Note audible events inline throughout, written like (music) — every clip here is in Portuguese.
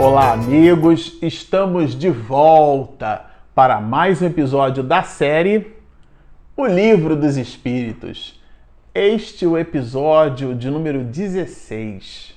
Olá, amigos! Estamos de volta para mais um episódio da série O Livro dos Espíritos. Este é o episódio de número 16.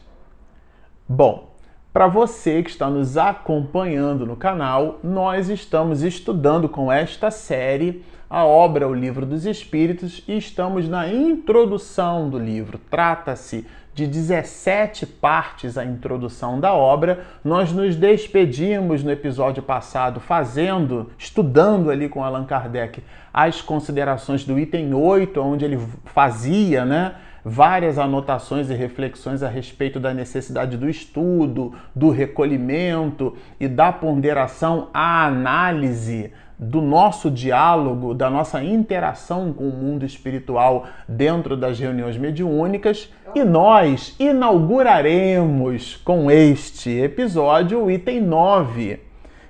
Bom, para você que está nos acompanhando no canal, nós estamos estudando com esta série a obra O Livro dos Espíritos e estamos na introdução do livro. Trata-se de 17 partes a introdução da obra. Nós nos despedimos no episódio passado fazendo, estudando ali com Allan Kardec as considerações do item 8, onde ele fazia, né? várias anotações e reflexões a respeito da necessidade do estudo, do recolhimento e da ponderação à análise do nosso diálogo, da nossa interação com o mundo espiritual dentro das reuniões mediúnicas. E nós inauguraremos com este episódio o item 9,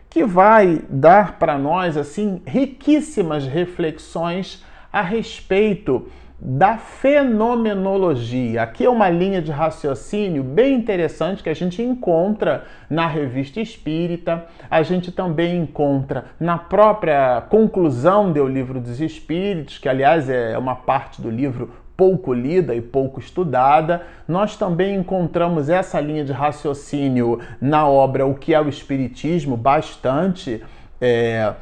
que vai dar para nós assim riquíssimas reflexões a respeito da fenomenologia. Aqui é uma linha de raciocínio bem interessante que a gente encontra na Revista Espírita, a gente também encontra na própria conclusão do Livro dos Espíritos, que aliás é uma parte do livro pouco lida e pouco estudada. Nós também encontramos essa linha de raciocínio na obra O que é o Espiritismo, bastante. É,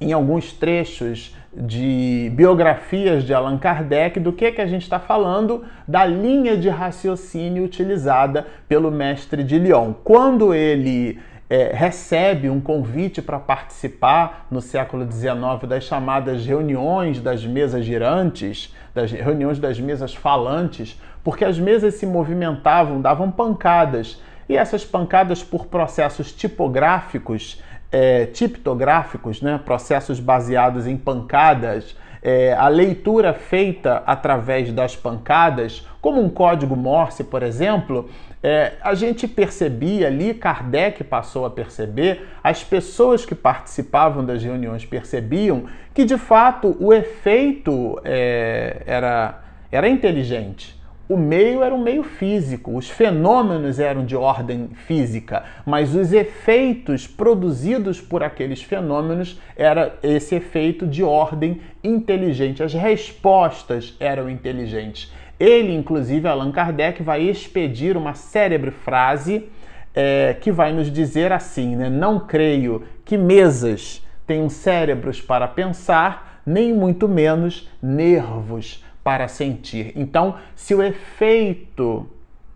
em alguns trechos de biografias de Allan Kardec do que, que a gente está falando da linha de raciocínio utilizada pelo mestre de Lyon. Quando ele é, recebe um convite para participar no século XIX das chamadas reuniões das mesas girantes, das reuniões das mesas falantes, porque as mesas se movimentavam, davam pancadas. E essas pancadas, por processos tipográficos, é, tiptográficos, né, processos baseados em pancadas, é, a leitura feita através das pancadas, como um código Morse, por exemplo, é, a gente percebia ali, Kardec passou a perceber, as pessoas que participavam das reuniões percebiam que de fato o efeito é, era, era inteligente o meio era um meio físico, os fenômenos eram de ordem física, mas os efeitos produzidos por aqueles fenômenos era esse efeito de ordem inteligente. As respostas eram inteligentes. Ele, inclusive, Allan Kardec, vai expedir uma célebre frase é, que vai nos dizer assim: né? Não creio que mesas tenham cérebros para pensar, nem muito menos nervos para sentir. Então, se o efeito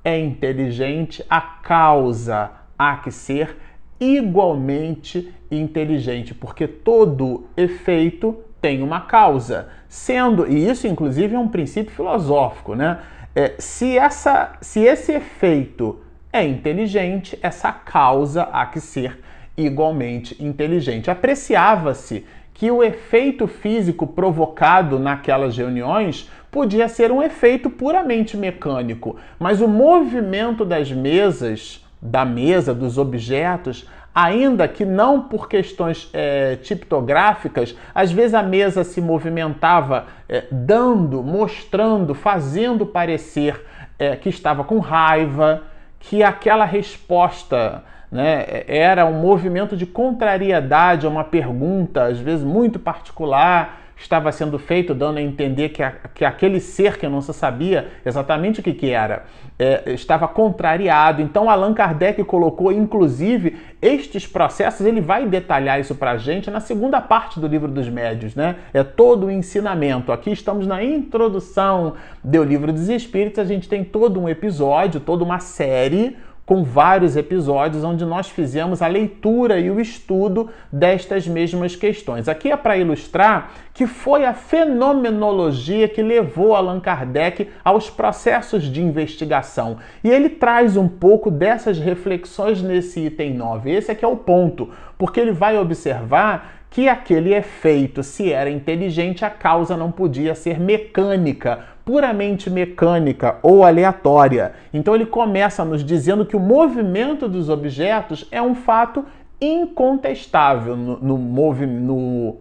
é inteligente, a causa há que ser igualmente inteligente, porque todo efeito tem uma causa. Sendo, e isso inclusive é um princípio filosófico, né? É, se, essa, se esse efeito é inteligente, essa causa há que ser igualmente inteligente. Apreciava-se que o efeito físico provocado naquelas reuniões podia ser um efeito puramente mecânico, mas o movimento das mesas, da mesa, dos objetos, ainda que não por questões é, tiptográficas, às vezes a mesa se movimentava é, dando, mostrando, fazendo parecer é, que estava com raiva, que aquela resposta né, era um movimento de contrariedade a uma pergunta, às vezes muito particular, estava sendo feito, dando a entender que, a, que aquele ser que não se sabia exatamente o que, que era, é, estava contrariado. Então Allan Kardec colocou, inclusive, estes processos, ele vai detalhar isso para a gente na segunda parte do livro dos médios, né? É todo o ensinamento. Aqui estamos na introdução do livro dos Espíritos, a gente tem todo um episódio, toda uma série com vários episódios onde nós fizemos a leitura e o estudo destas mesmas questões. Aqui é para ilustrar que foi a fenomenologia que levou Allan Kardec aos processos de investigação. E ele traz um pouco dessas reflexões nesse item 9. Esse aqui é o ponto, porque ele vai observar que aquele efeito, se era inteligente, a causa não podia ser mecânica, puramente mecânica ou aleatória. Então ele começa nos dizendo que o movimento dos objetos é um fato incontestável no, no,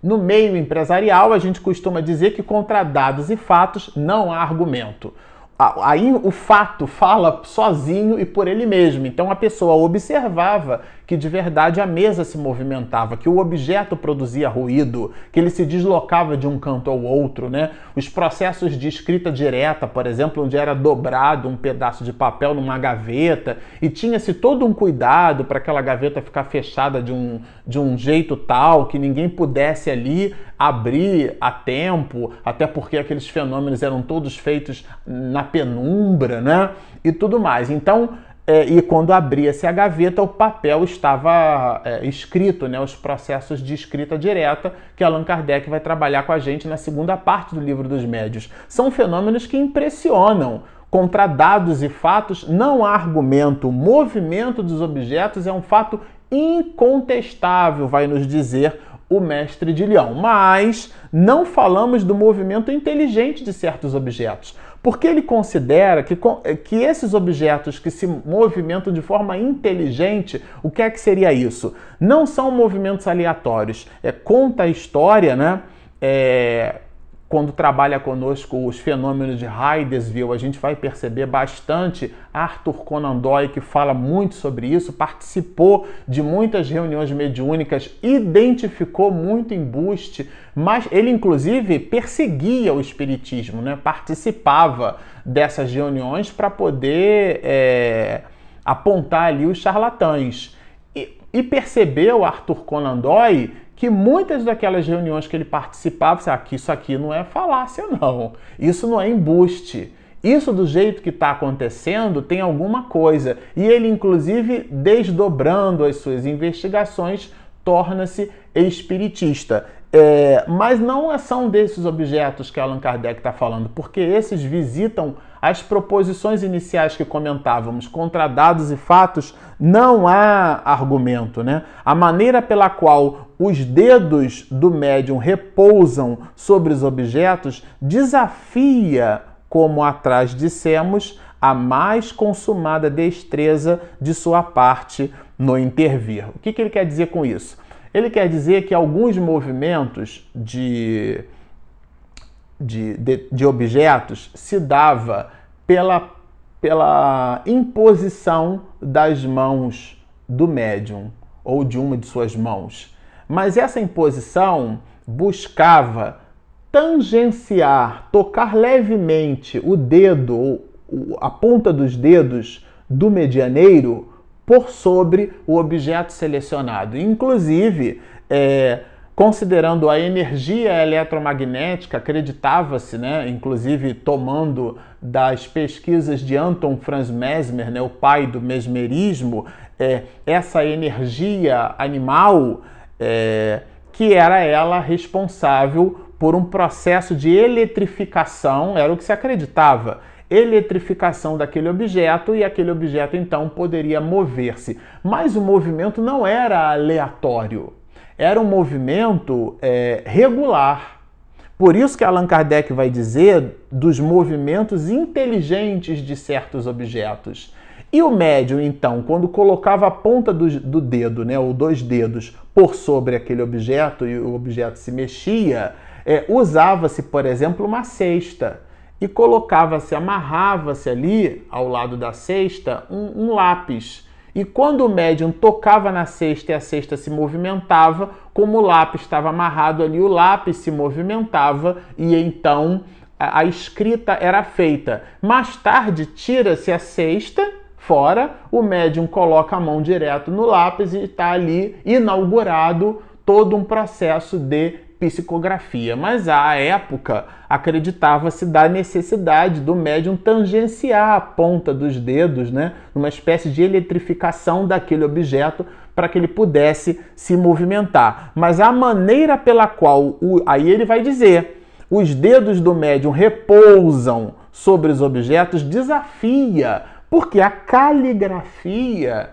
no, meio empresarial. A gente costuma dizer que contra dados e fatos não há argumento. aí o fato fala sozinho e por ele mesmo. Então a pessoa observava que de verdade a mesa se movimentava, que o objeto produzia ruído, que ele se deslocava de um canto ao outro, né? Os processos de escrita direta, por exemplo, onde era dobrado um pedaço de papel numa gaveta e tinha-se todo um cuidado para aquela gaveta ficar fechada de um, de um jeito tal que ninguém pudesse ali abrir a tempo, até porque aqueles fenômenos eram todos feitos na penumbra, né? E tudo mais. Então, é, e quando abria-se a gaveta, o papel estava é, escrito, né, os processos de escrita direta, que Allan Kardec vai trabalhar com a gente na segunda parte do livro dos médios. São fenômenos que impressionam. Contra dados e fatos, não há argumento. O movimento dos objetos é um fato incontestável, vai nos dizer o mestre de Leão. Mas não falamos do movimento inteligente de certos objetos. Porque ele considera que, que esses objetos que se movimentam de forma inteligente, o que é que seria isso? Não são movimentos aleatórios. É, conta a história, né? É, quando trabalha conosco os fenômenos de Hydesville, a gente vai perceber bastante Arthur Conan Doyle, que fala muito sobre isso, participou de muitas reuniões mediúnicas, identificou muito embuste, mas ele inclusive perseguia o espiritismo, né? participava dessas reuniões para poder é, apontar ali os charlatães. E, e percebeu Arthur Conan Doyle que muitas daquelas reuniões que ele participava, ah, que isso aqui não é falácia, não. Isso não é embuste. Isso do jeito que está acontecendo tem alguma coisa. E ele, inclusive, desdobrando as suas investigações, torna-se espiritista. É, mas não são desses objetos que Allan Kardec está falando, porque esses visitam as proposições iniciais que comentávamos, contra dados e fatos, não há argumento, né? A maneira pela qual os dedos do médium repousam sobre os objetos desafia, como atrás dissemos, a mais consumada destreza de sua parte no intervir. O que, que ele quer dizer com isso? Ele quer dizer que alguns movimentos de de, de, de objetos se dava pela, pela imposição das mãos do médium ou de uma de suas mãos. Mas essa imposição buscava tangenciar, tocar levemente o dedo, a ponta dos dedos do medianeiro por sobre o objeto selecionado. Inclusive, é, Considerando a energia eletromagnética, acreditava-se, né, inclusive tomando das pesquisas de Anton Franz Mesmer, né, o pai do mesmerismo, é, essa energia animal, é, que era ela responsável por um processo de eletrificação, era o que se acreditava, eletrificação daquele objeto e aquele objeto então poderia mover-se. Mas o movimento não era aleatório era um movimento é, regular. Por isso que Allan Kardec vai dizer dos movimentos inteligentes de certos objetos. E o médium, então, quando colocava a ponta do, do dedo, né, ou dois dedos, por sobre aquele objeto e o objeto se mexia, é, usava-se, por exemplo, uma cesta e colocava-se, amarrava-se ali ao lado da cesta um, um lápis. E quando o médium tocava na cesta e a cesta se movimentava, como o lápis estava amarrado ali, o lápis se movimentava e então a, a escrita era feita. Mais tarde, tira-se a cesta fora, o médium coloca a mão direto no lápis e está ali inaugurado todo um processo de psicografia, mas à época acreditava-se da necessidade do médium tangenciar a ponta dos dedos, né, numa espécie de eletrificação daquele objeto para que ele pudesse se movimentar. Mas a maneira pela qual, o, aí ele vai dizer, os dedos do médium repousam sobre os objetos desafia, porque a caligrafia,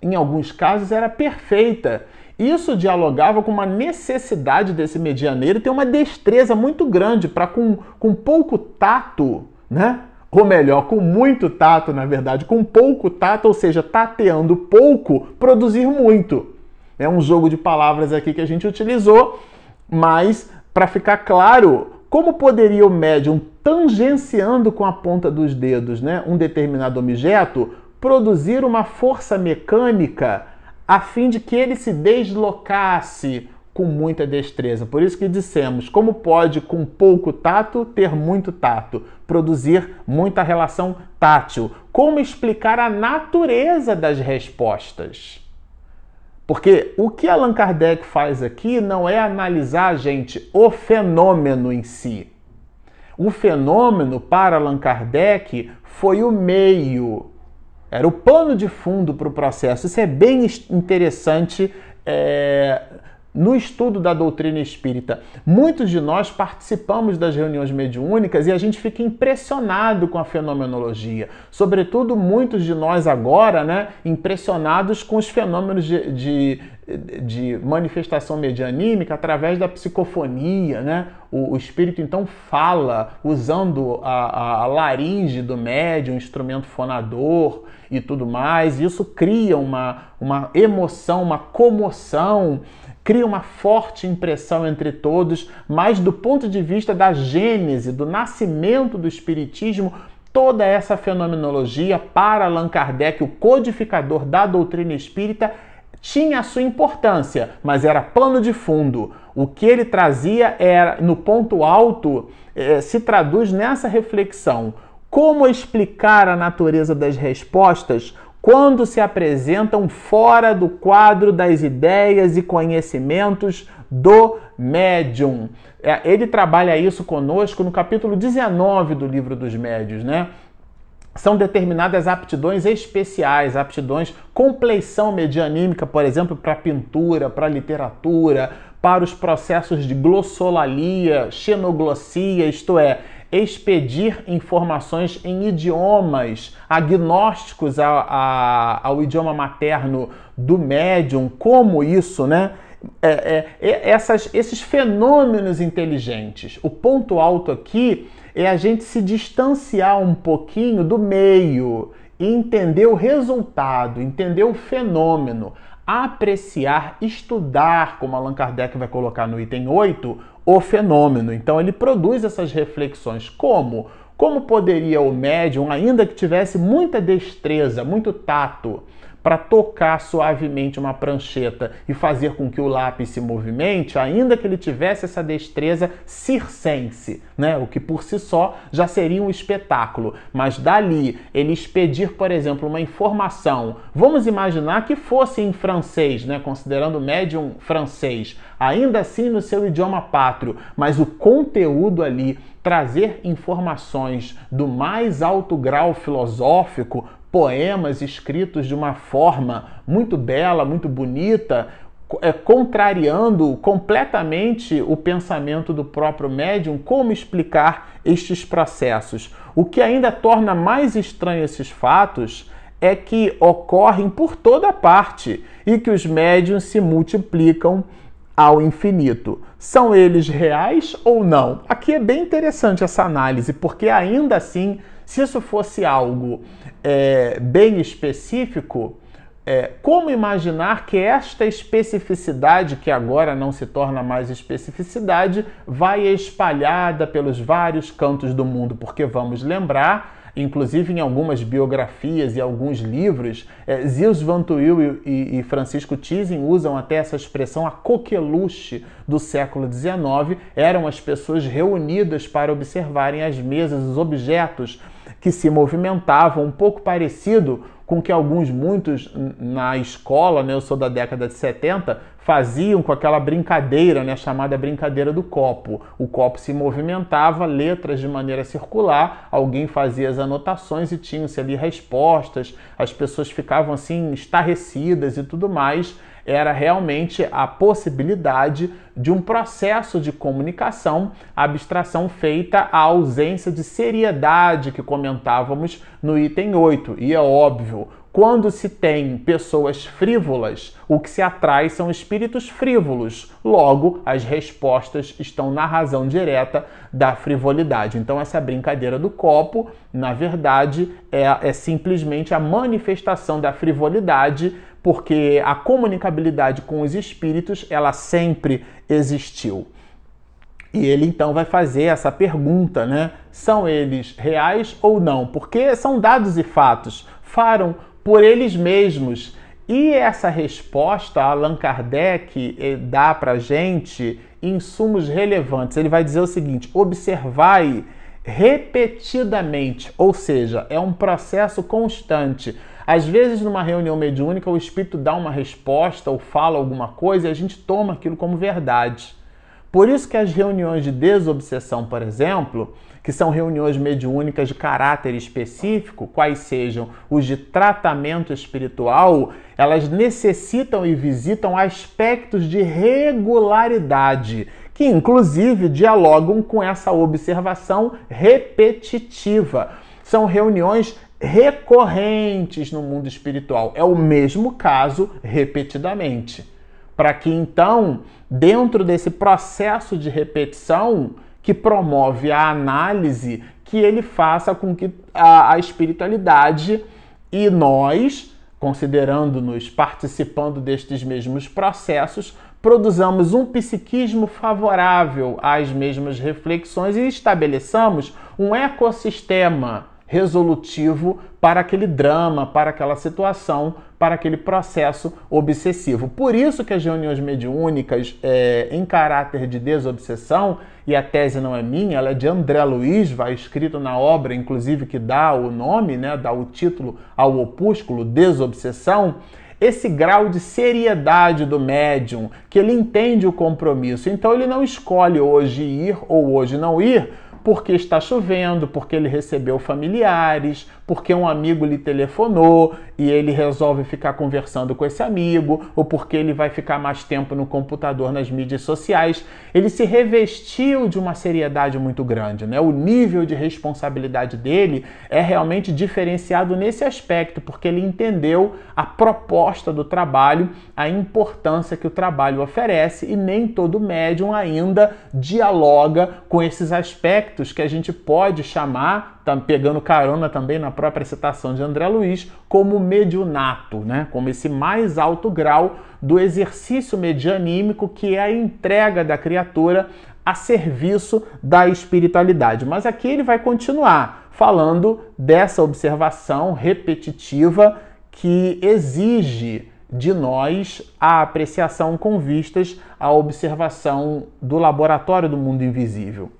em alguns casos, era perfeita isso dialogava com uma necessidade desse medianeiro ter uma destreza muito grande para, com, com pouco tato, né? ou melhor, com muito tato, na verdade, com pouco tato, ou seja, tateando pouco, produzir muito. É um jogo de palavras aqui que a gente utilizou, mas para ficar claro, como poderia o médium tangenciando com a ponta dos dedos né, um determinado objeto, produzir uma força mecânica a fim de que ele se deslocasse com muita destreza. Por isso que dissemos, como pode com pouco tato ter muito tato, produzir muita relação tátil? Como explicar a natureza das respostas? Porque o que Allan Kardec faz aqui não é analisar, gente, o fenômeno em si. O fenômeno para Allan Kardec foi o meio, era o pano de fundo para o processo. Isso é bem interessante é, no estudo da doutrina espírita. Muitos de nós participamos das reuniões mediúnicas e a gente fica impressionado com a fenomenologia. Sobretudo, muitos de nós agora, né, impressionados com os fenômenos de, de, de manifestação medianímica através da psicofonia, né? O, o espírito então fala usando a, a laringe do médium, um instrumento fonador e tudo mais. Isso cria uma, uma emoção, uma comoção cria uma forte impressão entre todos, mas do ponto de vista da gênese, do nascimento do Espiritismo, toda essa fenomenologia para Allan Kardec, o codificador da doutrina espírita, tinha a sua importância, mas era plano de fundo. O que ele trazia era, no ponto alto, eh, se traduz nessa reflexão. Como explicar a natureza das respostas quando se apresentam fora do quadro das ideias e conhecimentos do médium. É, ele trabalha isso conosco no capítulo 19 do livro dos médios, né? São determinadas aptidões especiais, aptidões compleição medianímica, por exemplo, para pintura, para literatura, para os processos de glossolalia, xenoglossia, isto é, expedir informações em idiomas agnósticos a, a, ao idioma materno do médium, como isso, né? É, é, essas, esses fenômenos inteligentes. O ponto alto aqui é a gente se distanciar um pouquinho do meio e entender o resultado, entender o fenômeno, apreciar, estudar, como Allan Kardec vai colocar no item 8, o fenômeno. Então ele produz essas reflexões. Como? Como poderia o médium, ainda que tivesse muita destreza, muito tato, para tocar suavemente uma prancheta e fazer com que o lápis se movimente, ainda que ele tivesse essa destreza circense, né? o que por si só já seria um espetáculo. Mas dali, ele expedir, por exemplo, uma informação, vamos imaginar que fosse em francês, né? considerando o médium francês, ainda assim no seu idioma pátrio, mas o conteúdo ali trazer informações do mais alto grau filosófico poemas escritos de uma forma muito bela, muito bonita, é, contrariando completamente o pensamento do próprio médium, como explicar estes processos. O que ainda torna mais estranho esses fatos é que ocorrem por toda parte e que os médiums se multiplicam ao infinito. São eles reais ou não? Aqui é bem interessante essa análise, porque ainda assim se isso fosse algo é, bem específico, é, como imaginar que esta especificidade, que agora não se torna mais especificidade, vai espalhada pelos vários cantos do mundo? Porque vamos lembrar inclusive em algumas biografias e alguns livros, é, Zils Van Tuyl e, e, Francisco Tizing usam até essa expressão, a coqueluche do século XIX, eram as pessoas reunidas para observarem as mesas, os objetos que se movimentavam, um pouco parecido com que alguns, muitos na escola, né, eu sou da década de 70, faziam com aquela brincadeira, né, chamada brincadeira do copo. O copo se movimentava, letras de maneira circular, alguém fazia as anotações e tinham-se ali respostas, as pessoas ficavam assim estarrecidas e tudo mais. Era realmente a possibilidade de um processo de comunicação, abstração feita à ausência de seriedade que comentávamos no item 8. E é óbvio, quando se tem pessoas frívolas, o que se atrai são espíritos frívolos. Logo, as respostas estão na razão direta da frivolidade. Então, essa brincadeira do copo, na verdade, é, é simplesmente a manifestação da frivolidade, porque a comunicabilidade com os espíritos ela sempre existiu. E ele então vai fazer essa pergunta, né? São eles reais ou não? Porque são dados e fatos, falam por eles mesmos. E essa resposta Allan Kardec eh, dá para gente insumos relevantes. Ele vai dizer o seguinte: observai repetidamente, ou seja, é um processo constante. Às vezes, numa reunião mediúnica, o espírito dá uma resposta ou fala alguma coisa e a gente toma aquilo como verdade. Por isso que as reuniões de desobsessão, por exemplo, que são reuniões mediúnicas de caráter específico, quais sejam os de tratamento espiritual, elas necessitam e visitam aspectos de regularidade, que inclusive dialogam com essa observação repetitiva. São reuniões recorrentes no mundo espiritual. É o mesmo caso repetidamente. Para que então, dentro desse processo de repetição, que promove a análise, que ele faça com que a, a espiritualidade e nós, considerando-nos participando destes mesmos processos, produzamos um psiquismo favorável às mesmas reflexões e estabeleçamos um ecossistema resolutivo para aquele drama, para aquela situação, para aquele processo obsessivo. Por isso que as reuniões mediúnicas é, em caráter de desobsessão, e a tese não é minha, ela é de André Luiz, vai escrito na obra, inclusive que dá o nome, né, dá o título ao opúsculo Desobsessão, esse grau de seriedade do médium, que ele entende o compromisso. Então ele não escolhe hoje ir ou hoje não ir, porque está chovendo, porque ele recebeu familiares, porque um amigo lhe telefonou e ele resolve ficar conversando com esse amigo, ou porque ele vai ficar mais tempo no computador, nas mídias sociais. Ele se revestiu de uma seriedade muito grande, né? O nível de responsabilidade dele é realmente diferenciado nesse aspecto, porque ele entendeu a proposta do trabalho, a importância que o trabalho oferece e nem todo médium ainda dialoga com esses aspectos aspectos que a gente pode chamar, tá pegando carona também na própria citação de André Luiz, como mediunato, né? como esse mais alto grau do exercício medianímico que é a entrega da criatura a serviço da espiritualidade. Mas aqui ele vai continuar falando dessa observação repetitiva que exige de nós a apreciação com vistas à observação do laboratório do mundo invisível.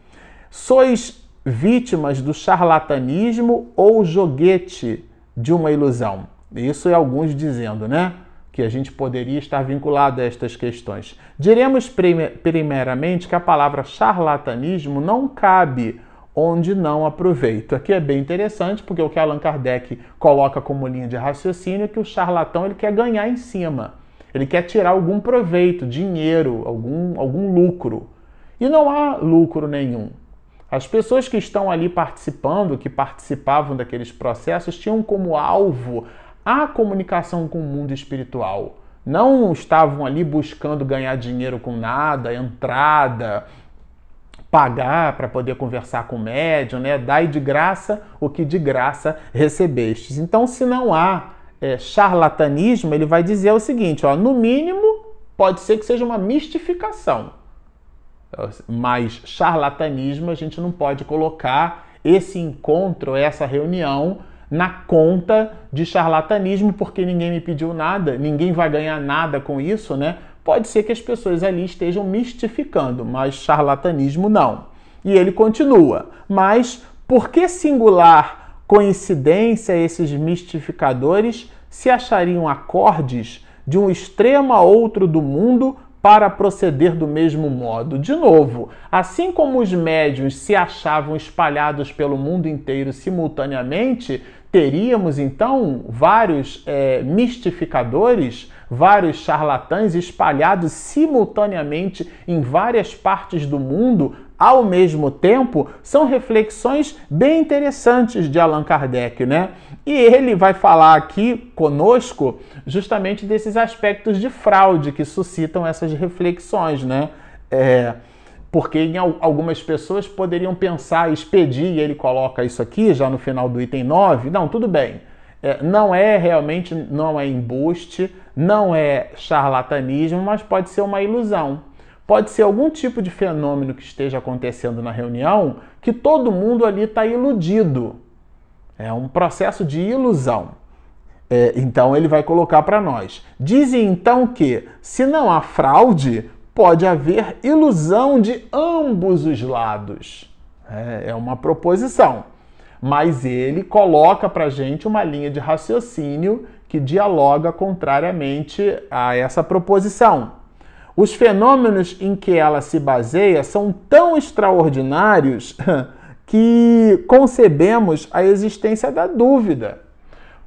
Sois vítimas do charlatanismo ou joguete de uma ilusão? Isso é alguns dizendo, né? Que a gente poderia estar vinculado a estas questões. Diremos primeiramente que a palavra charlatanismo não cabe onde não aproveito. Aqui é bem interessante, porque o que Allan Kardec coloca como linha de raciocínio é que o charlatão ele quer ganhar em cima. Ele quer tirar algum proveito, dinheiro, algum, algum lucro. E não há lucro nenhum. As pessoas que estão ali participando, que participavam daqueles processos, tinham como alvo a comunicação com o mundo espiritual. Não estavam ali buscando ganhar dinheiro com nada, entrada, pagar para poder conversar com o médium, né? Dai de graça o que de graça recebestes. Então, se não há é, charlatanismo, ele vai dizer o seguinte: ó, no mínimo, pode ser que seja uma mistificação mais charlatanismo, a gente não pode colocar esse encontro, essa reunião na conta de charlatanismo, porque ninguém me pediu nada, ninguém vai ganhar nada com isso, né? Pode ser que as pessoas ali estejam mistificando, mas charlatanismo não. E ele continua, mas por que singular coincidência esses mistificadores se achariam acordes de um extremo a outro do mundo para proceder do mesmo modo. De novo, assim como os médiuns se achavam espalhados pelo mundo inteiro simultaneamente, teríamos então vários é, mistificadores, vários charlatães espalhados simultaneamente em várias partes do mundo ao mesmo tempo, são reflexões bem interessantes de Allan Kardec, né? E ele vai falar aqui conosco justamente desses aspectos de fraude que suscitam essas reflexões, né? É, porque algumas pessoas poderiam pensar, expedir, e ele coloca isso aqui já no final do item 9. Não, tudo bem. É, não é realmente, não é embuste, não é charlatanismo, mas pode ser uma ilusão. Pode ser algum tipo de fenômeno que esteja acontecendo na reunião que todo mundo ali está iludido. É um processo de ilusão. É, então ele vai colocar para nós. Dizem então que, se não há fraude, pode haver ilusão de ambos os lados. É, é uma proposição. Mas ele coloca para gente uma linha de raciocínio que dialoga contrariamente a essa proposição. Os fenômenos em que ela se baseia são tão extraordinários (laughs) que concebemos a existência da dúvida.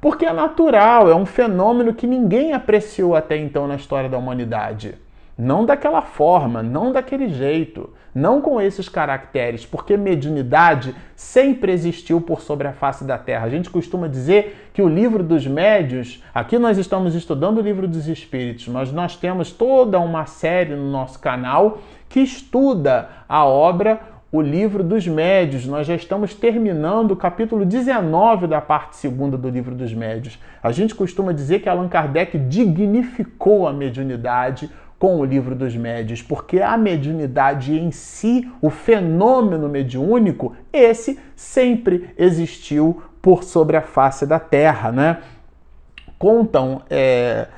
Porque é natural, é um fenômeno que ninguém apreciou até então na história da humanidade. Não daquela forma, não daquele jeito, não com esses caracteres, porque mediunidade sempre existiu por sobre a face da Terra. A gente costuma dizer que o livro dos médios, aqui nós estamos estudando o livro dos espíritos, mas nós temos toda uma série no nosso canal que estuda a obra o livro dos médios. Nós já estamos terminando o capítulo 19 da parte segunda do livro dos médios. A gente costuma dizer que Allan Kardec dignificou a mediunidade com o livro dos médios, porque a mediunidade em si, o fenômeno mediúnico, esse sempre existiu por sobre a face da Terra, né? Contam, é,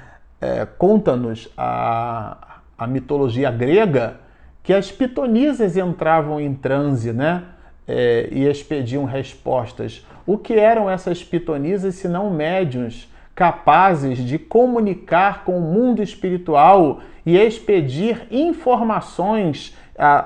é, conta-nos a, a mitologia grega que as pitonisas entravam em transe, né? É, e expediam respostas. O que eram essas pitonisas se não médiums capazes de comunicar com o mundo espiritual e expedir informações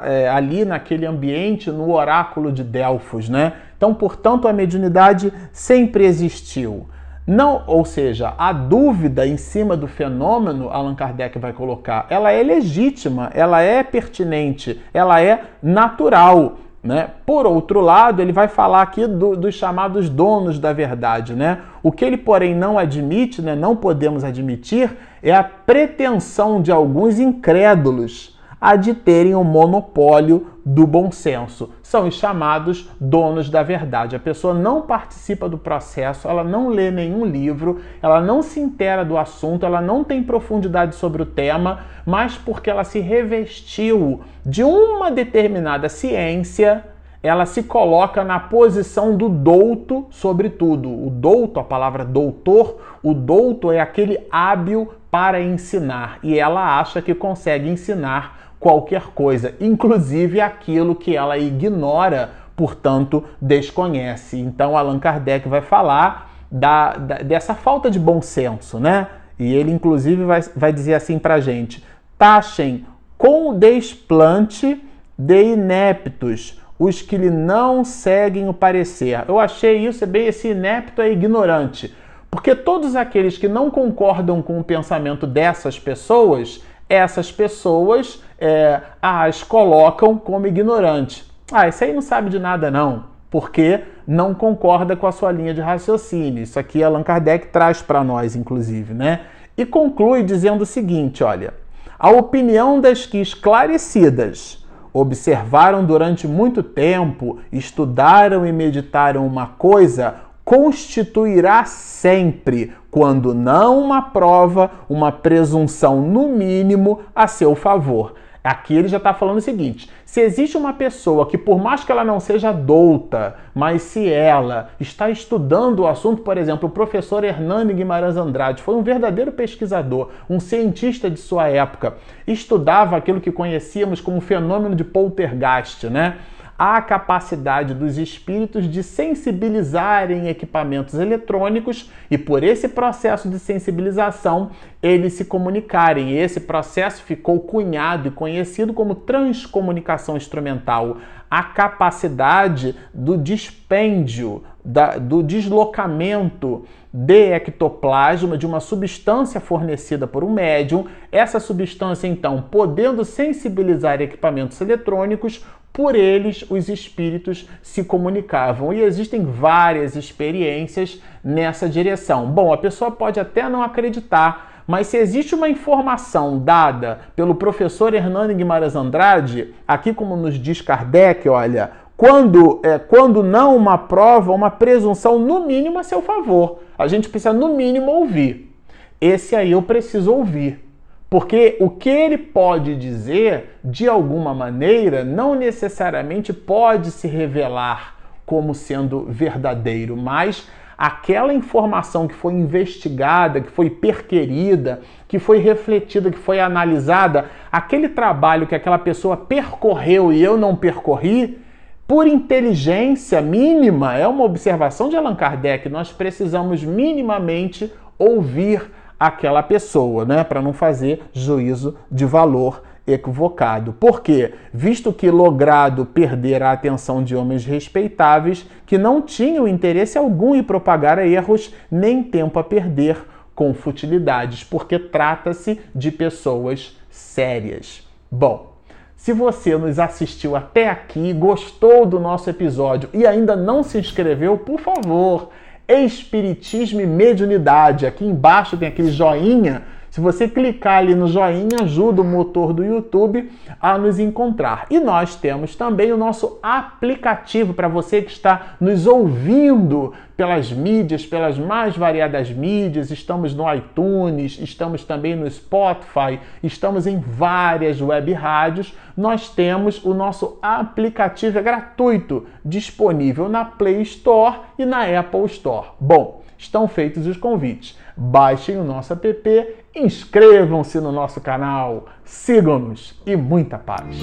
é, ali naquele ambiente, no oráculo de Delfos, né? Então, portanto, a mediunidade sempre existiu. Não, ou seja, a dúvida em cima do fenômeno, Allan Kardec vai colocar, ela é legítima, ela é pertinente, ela é natural. Né? Por outro lado, ele vai falar aqui do, dos chamados donos da verdade. Né? O que ele, porém, não admite, né, não podemos admitir, é a pretensão de alguns incrédulos a de terem o um monopólio do bom senso. São os chamados donos da verdade. A pessoa não participa do processo, ela não lê nenhum livro, ela não se intera do assunto, ela não tem profundidade sobre o tema, mas porque ela se revestiu de uma determinada ciência, ela se coloca na posição do douto sobre tudo. O douto, a palavra doutor, o douto é aquele hábil para ensinar e ela acha que consegue ensinar qualquer coisa, inclusive aquilo que ela ignora, portanto, desconhece. Então, Allan Kardec vai falar da, da, dessa falta de bom senso, né? E ele, inclusive, vai, vai dizer assim para gente: taxem com desplante de ineptos os que lhe não seguem o parecer. Eu achei isso é bem esse inepto é ignorante. Porque todos aqueles que não concordam com o pensamento dessas pessoas, essas pessoas é, as colocam como ignorante. Ah, esse aí não sabe de nada não, porque não concorda com a sua linha de raciocínio. Isso aqui Allan Kardec traz para nós, inclusive, né? E conclui dizendo o seguinte, olha, a opinião das que esclarecidas observaram durante muito tempo, estudaram e meditaram uma coisa, constituirá sempre, quando não uma prova, uma presunção no mínimo a seu favor. Aqui ele já está falando o seguinte: se existe uma pessoa que, por mais que ela não seja douta, mas se ela está estudando o assunto, por exemplo, o professor Hernani Guimarães Andrade foi um verdadeiro pesquisador, um cientista de sua época, estudava aquilo que conhecíamos como fenômeno de poltergeist, né? A capacidade dos espíritos de sensibilizarem equipamentos eletrônicos e, por esse processo de sensibilização, eles se comunicarem. E esse processo ficou cunhado e conhecido como transcomunicação instrumental a capacidade do dispêndio, da, do deslocamento de ectoplasma de uma substância fornecida por um médium. Essa substância, então, podendo sensibilizar equipamentos eletrônicos, por eles os espíritos se comunicavam. E existem várias experiências nessa direção. Bom, a pessoa pode até não acreditar, mas se existe uma informação dada pelo professor Hernani Guimarães Andrade, aqui como nos diz Kardec, olha, quando, é, quando não uma prova, uma presunção no mínimo a seu favor. A gente precisa no mínimo ouvir. Esse aí eu preciso ouvir Porque o que ele pode dizer, de alguma maneira, não necessariamente pode se revelar como sendo verdadeiro, mas aquela informação que foi investigada, que foi perquerida, que foi refletida, que foi analisada, aquele trabalho que aquela pessoa percorreu e eu não percorri, por inteligência mínima, é uma observação de Allan Kardec, nós precisamos minimamente ouvir aquela pessoa, né, para não fazer juízo de valor equivocado. Por quê? Visto que logrado perder a atenção de homens respeitáveis que não tinham interesse algum em propagar erros, nem tempo a perder com futilidades, porque trata-se de pessoas sérias. Bom, se você nos assistiu até aqui, gostou do nosso episódio e ainda não se inscreveu, por favor, Espiritismo e Mediunidade. Aqui embaixo tem aquele joinha. Se você clicar ali no joinha, ajuda o motor do YouTube a nos encontrar. E nós temos também o nosso aplicativo para você que está nos ouvindo pelas mídias, pelas mais variadas mídias. Estamos no iTunes, estamos também no Spotify, estamos em várias web rádios. Nós temos o nosso aplicativo é gratuito, disponível na Play Store e na Apple Store. Bom, estão feitos os convites. Baixem o nosso app, inscrevam-se no nosso canal, sigam-nos e muita paz.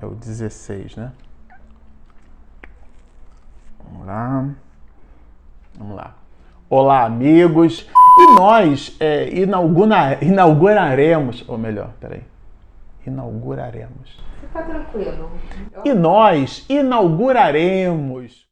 É o 16, né? Vamos lá. Vamos lá. Olá, amigos. E nós é, inaugura, inauguraremos, ou melhor, peraí, inauguraremos Fica tranquilo. e nós inauguraremos